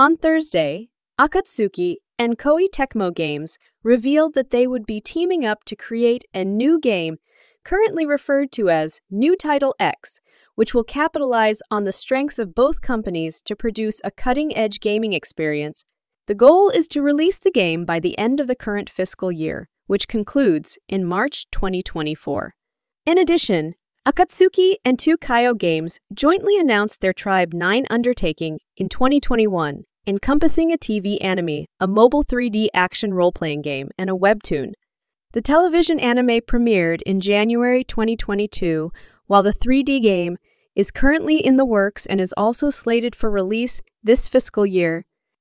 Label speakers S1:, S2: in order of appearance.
S1: On Thursday, Akatsuki and Koei Tecmo Games revealed that they would be teaming up to create a new game currently referred to as New Title X, which will capitalize on the strengths of both companies to produce a cutting edge gaming experience. The goal is to release the game by the end of the current fiscal year, which concludes in March 2024. In addition, Akatsuki and Too Kyo Games jointly announced their Tribe 9 undertaking in 2021, encompassing a TV anime, a mobile 3D action role playing game, and a webtoon. The television anime premiered in January 2022, while the 3D game is currently in the works and is also slated for release this fiscal year